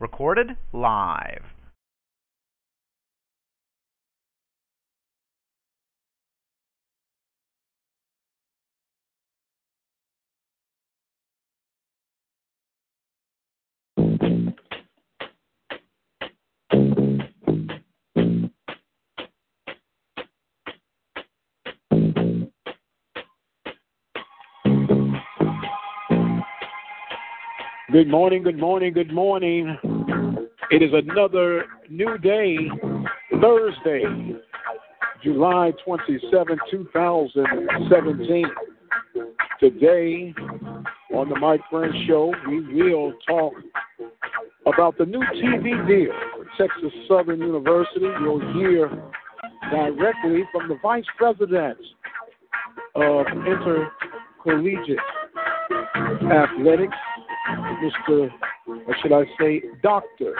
Recorded live. Good morning, good morning, good morning. It is another new day, Thursday, July 27, 2017. Today on the Mike Prince Show, we will talk about the new TV deal Texas Southern University. You'll hear directly from the Vice President of Intercollegiate Athletics, Mr. or should I say, Dr.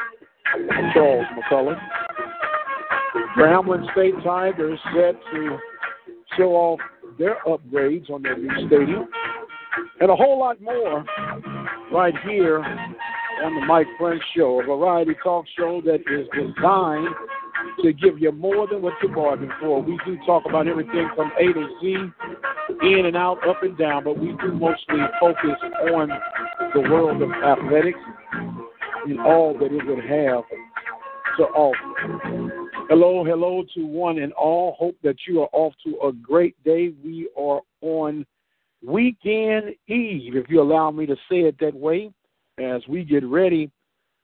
Charles McCullough. Grambling State Tigers set to show off their upgrades on their new stadium. And a whole lot more right here on the Mike Prince Show, a variety talk show that is designed to give you more than what you bargained for. We do talk about everything from A to Z, in and out, up and down, but we do mostly focus on the world of athletics and all that it would have to offer. Hello, hello to one and all. Hope that you are off to a great day. We are on weekend eve, if you allow me to say it that way, as we get ready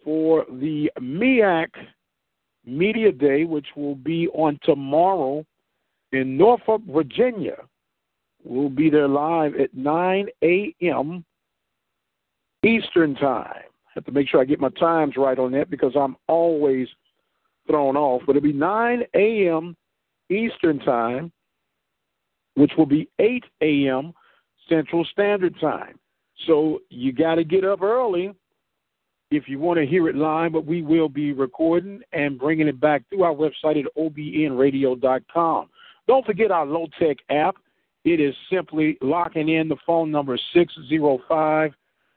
for the MEAC Media Day, which will be on tomorrow in Norfolk, Virginia. We'll be there live at 9 a.m. Eastern Time. Have to make sure I get my times right on that because I'm always thrown off. But it'll be 9 a.m. Eastern Time, which will be 8 a.m. Central Standard Time. So you got to get up early if you want to hear it live, but we will be recording and bringing it back through our website at obnradio.com. Don't forget our low tech app. It is simply locking in the phone number 605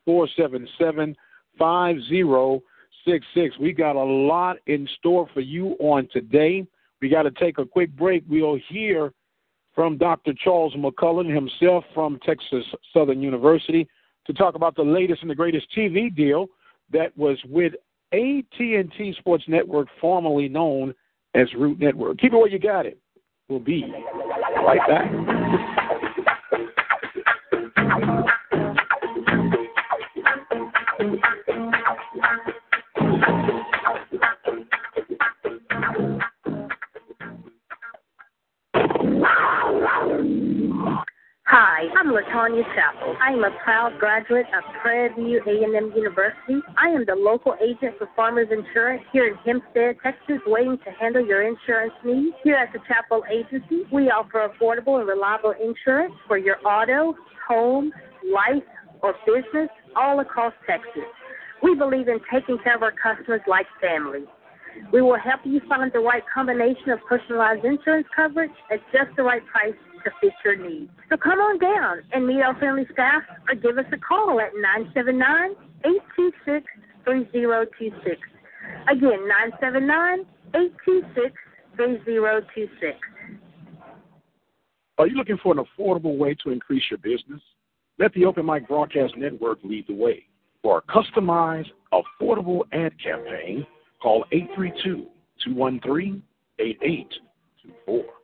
477 5066. We got a lot in store for you on today. We got to take a quick break. We'll hear from Dr. Charles McCullough himself from Texas Southern University to talk about the latest and the greatest TV deal that was with AT&T Sports Network, formerly known as Root Network. Keep it where you got it. We'll be right back. I'm Chapel. I am a proud graduate of Prairie View A&M University. I am the local agent for Farmers Insurance here in Hempstead, Texas, waiting to handle your insurance needs. Here at the Chapel Agency, we offer affordable and reliable insurance for your auto, home, life, or business all across Texas. We believe in taking care of our customers like family. We will help you find the right combination of personalized insurance coverage at just the right price to fit your needs. So come on down and meet our friendly staff or give us a call at 979 826 3026. Again, 979 826 3026. Are you looking for an affordable way to increase your business? Let the Open Mic Broadcast Network lead the way. For a customized, affordable ad campaign, call 832 213 8824.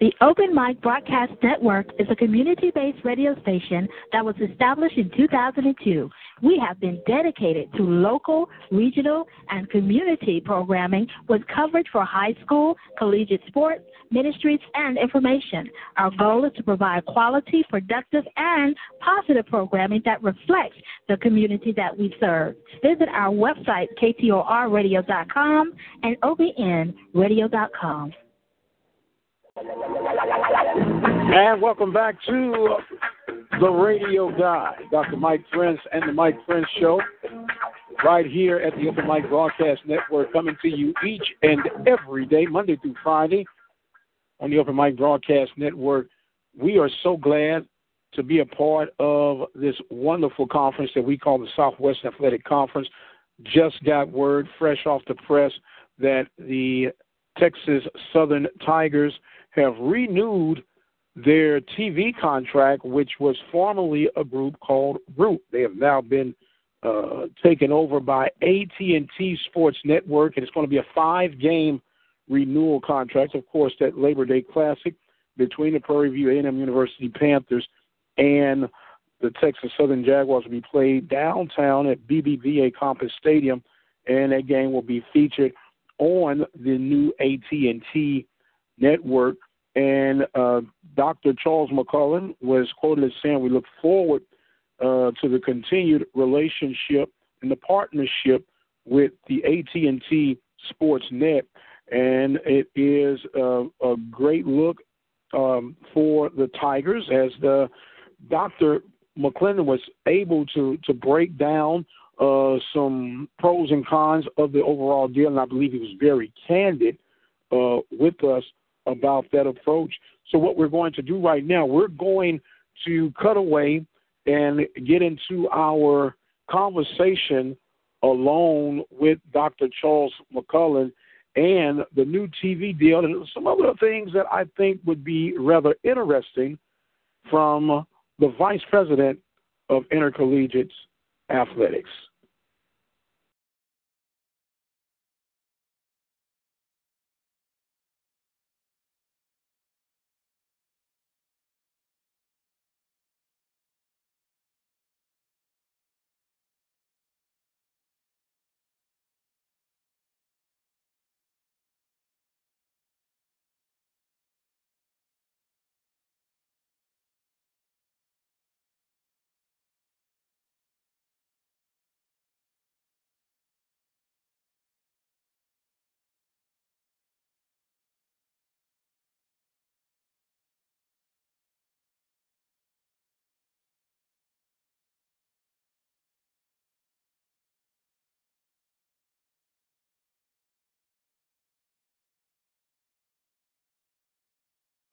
The Open Mic Broadcast Network is a community based radio station that was established in 2002. We have been dedicated to local, regional, and community programming with coverage for high school, collegiate sports, ministries, and information. Our goal is to provide quality, productive, and positive programming that reflects the community that we serve. Visit our website, ktorradio.com and obnradio.com. And welcome back to the Radio Guy, Dr. Mike Prince and the Mike Prince Show, right here at the Open Mic Broadcast Network, coming to you each and every day, Monday through Friday, on the Open Mic Broadcast Network. We are so glad to be a part of this wonderful conference that we call the Southwest Athletic Conference. Just got word fresh off the press that the Texas Southern Tigers have renewed their TV contract, which was formerly a group called Root. They have now been uh, taken over by AT&T Sports Network, and it's going to be a five-game renewal contract. Of course, that Labor Day Classic between the Prairie View A&M University Panthers and the Texas Southern Jaguars will be played downtown at BBVA Compass Stadium, and that game will be featured on the new AT&T network. And uh, Dr. Charles McClelland was quoted as saying, "We look forward uh, to the continued relationship and the partnership with the AT&T Sports Net, and it is uh, a great look um, for the Tigers as the Dr. McClelland was able to to break down uh, some pros and cons of the overall deal, and I believe he was very candid uh, with us about that approach. So, what we're going to do right now, we're going to cut away and get into our conversation alone with Dr. Charles McClelland and the new TV deal and some other things that I think would be rather interesting from the vice president of intercollegiate athletics.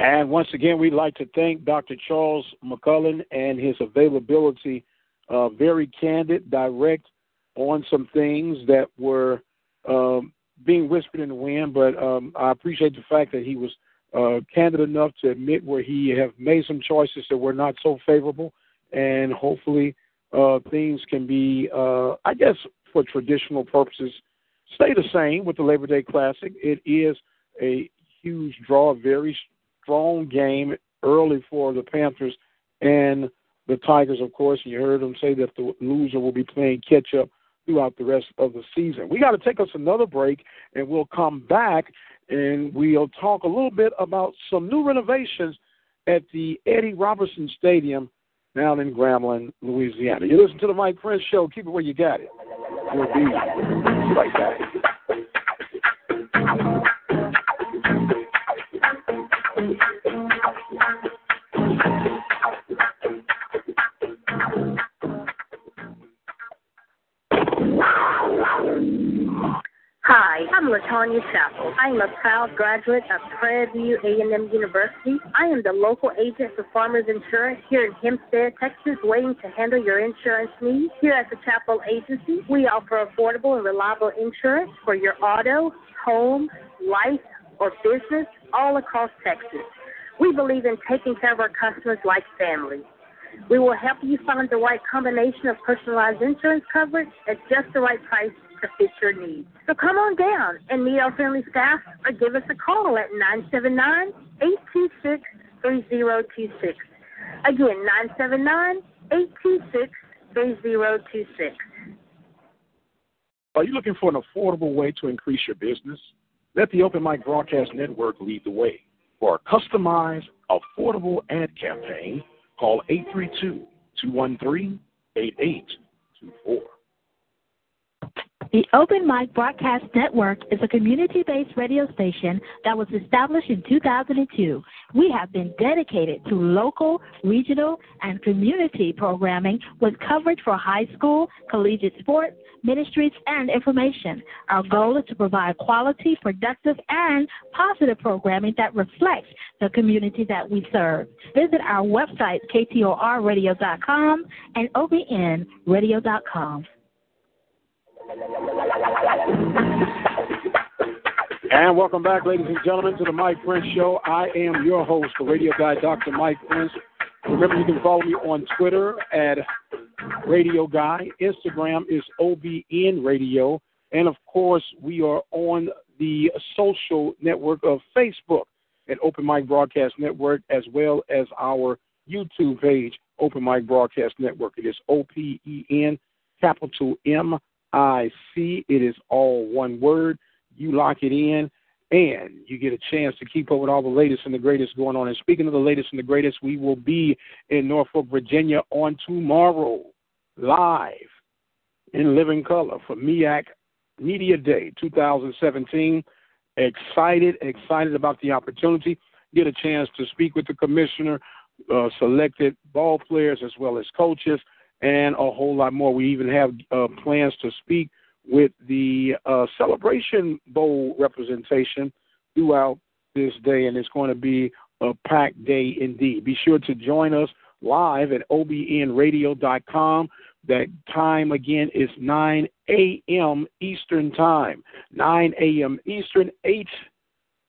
And once again, we'd like to thank Dr. Charles McClelland and his availability, uh, very candid, direct on some things that were um, being whispered in the wind. But um, I appreciate the fact that he was uh, candid enough to admit where he have made some choices that were not so favorable, and hopefully uh, things can be, uh, I guess, for traditional purposes, stay the same with the Labor Day Classic. It is a huge draw, very strong game early for the Panthers and the Tigers, of course. You heard them say that the loser will be playing catch up throughout the rest of the season. We got to take us another break, and we'll come back and we'll talk a little bit about some new renovations at the Eddie Robinson Stadium down in Grambling, Louisiana. You listen to the Mike Prince Show. Keep it where you got it. We'll be right back. Hi, I'm Latanya Chapel. I am a proud graduate of Prairie View A&M University. I am the local agent for Farmers Insurance here in Hempstead, Texas, waiting to handle your insurance needs. Here at the Chapel Agency, we offer affordable and reliable insurance for your auto, home, life, or business all across Texas. We believe in taking care of our customers like family. We will help you find the right combination of personalized insurance coverage at just the right price to fit your needs. So come on down and meet our friendly staff or give us a call at 979 826 3026. Again, 979 826 3026. Are you looking for an affordable way to increase your business? Let the Open Mic Broadcast Network lead the way. For a customized, affordable ad campaign, call 832 213 8824. The Open Mic Broadcast Network is a community based radio station that was established in 2002. We have been dedicated to local, regional, and community programming with coverage for high school, collegiate sports, ministries, and information. Our goal is to provide quality, productive, and positive programming that reflects the community that we serve. Visit our website, ktorradio.com and obnradio.com. And welcome back, ladies and gentlemen, to the Mike Prince Show. I am your host, the radio guy, Dr. Mike Prince. Remember, you can follow me on Twitter at Radio Guy. Instagram is OBN Radio. And of course, we are on the social network of Facebook at Open Mic Broadcast Network, as well as our YouTube page, Open Mic Broadcast Network. It is O P E N, capital M I C. It is all one word. You lock it in, and you get a chance to keep up with all the latest and the greatest going on. And speaking of the latest and the greatest, we will be in Norfolk, Virginia on tomorrow, live in living color for MEAC Media Day 2017. Excited, excited about the opportunity. Get a chance to speak with the commissioner, uh, selected ball players as well as coaches and a whole lot more. We even have uh, plans to speak with the uh, Celebration Bowl representation throughout this day, and it's going to be a packed day indeed. Be sure to join us live at obnradio.com. That time again is 9 a.m. Eastern Time. 9 a.m. Eastern, 8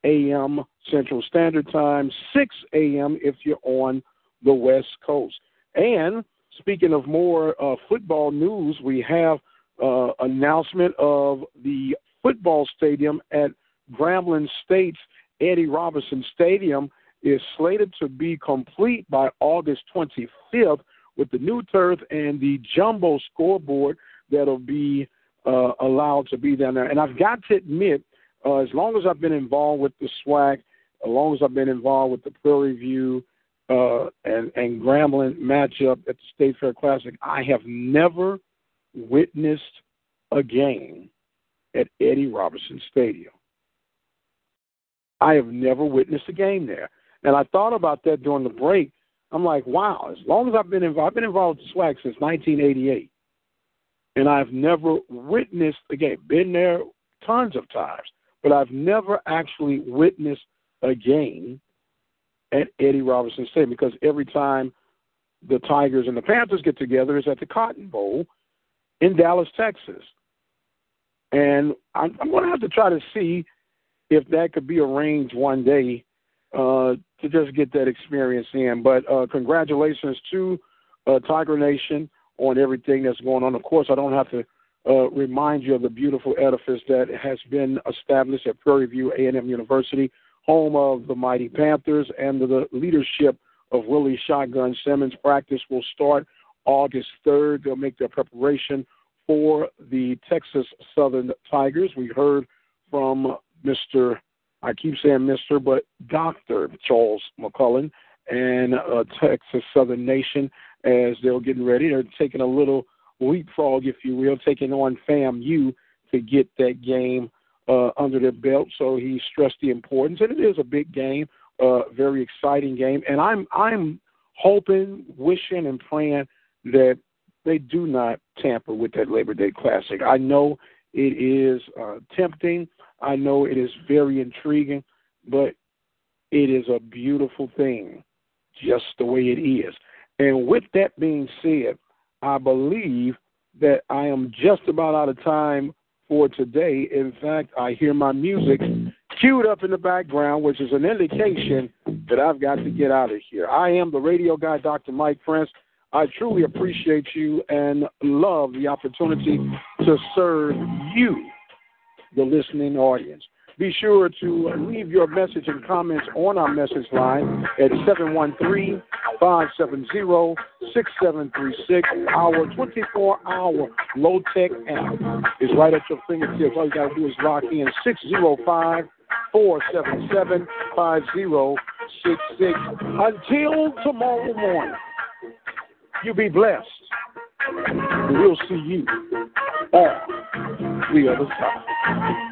a.m. Central Standard Time, 6 a.m. if you're on the West Coast. And Speaking of more uh, football news, we have uh, announcement of the football stadium at Grambling State's Eddie Robinson Stadium is slated to be complete by August 25th with the new turf and the jumbo scoreboard that'll be uh, allowed to be down there. And I've got to admit, uh, as long as I've been involved with the SWAC, as long as I've been involved with the Prairie View uh, and and Grambling matchup at the State Fair Classic, I have never witnessed a game at Eddie Robinson Stadium. I have never witnessed a game there, and I thought about that during the break. I'm like, wow! As long as I've been involved, I've been involved with SWAC since 1988, and I've never witnessed a game. Been there tons of times, but I've never actually witnessed a game Eddie Robinson Stadium because every time the Tigers and the Panthers get together is at the Cotton Bowl in Dallas, Texas. And I'm, I'm going to have to try to see if that could be arranged one day uh, to just get that experience in. But uh, congratulations to uh, Tiger Nation on everything that's going on. Of course, I don't have to uh, remind you of the beautiful edifice that has been established at Prairie View A&M University home of the Mighty Panthers, and the leadership of Willie Shotgun Simmons. Practice will start August 3rd. They'll make their preparation for the Texas Southern Tigers. We heard from Mr. I keep saying Mr., but Dr. Charles McCullen and uh, Texas Southern Nation as they're getting ready. They're taking a little leapfrog, if you will, taking on FAMU to get that game uh, under their belt. So he stressed the importance, and it is a big game, uh, very exciting game. And I'm I'm hoping, wishing, and praying that they do not tamper with that Labor Day Classic. I know it is uh, tempting. I know it is very intriguing, but it is a beautiful thing, just the way it is. And with that being said, I believe that I am just about out of time for today. In fact, I hear my music queued up in the background, which is an indication that I've got to get out of here. I am the radio guy, Dr. Mike Prince. I truly appreciate you and love the opportunity to serve you, the listening audience. Be sure to uh, leave your message and comments on our message line at 713 570 6736. Our 24 hour low tech app is right at your fingertips. All you got to do is lock in 605 477 5066. Until tomorrow morning, you be blessed. We'll see you on the other side.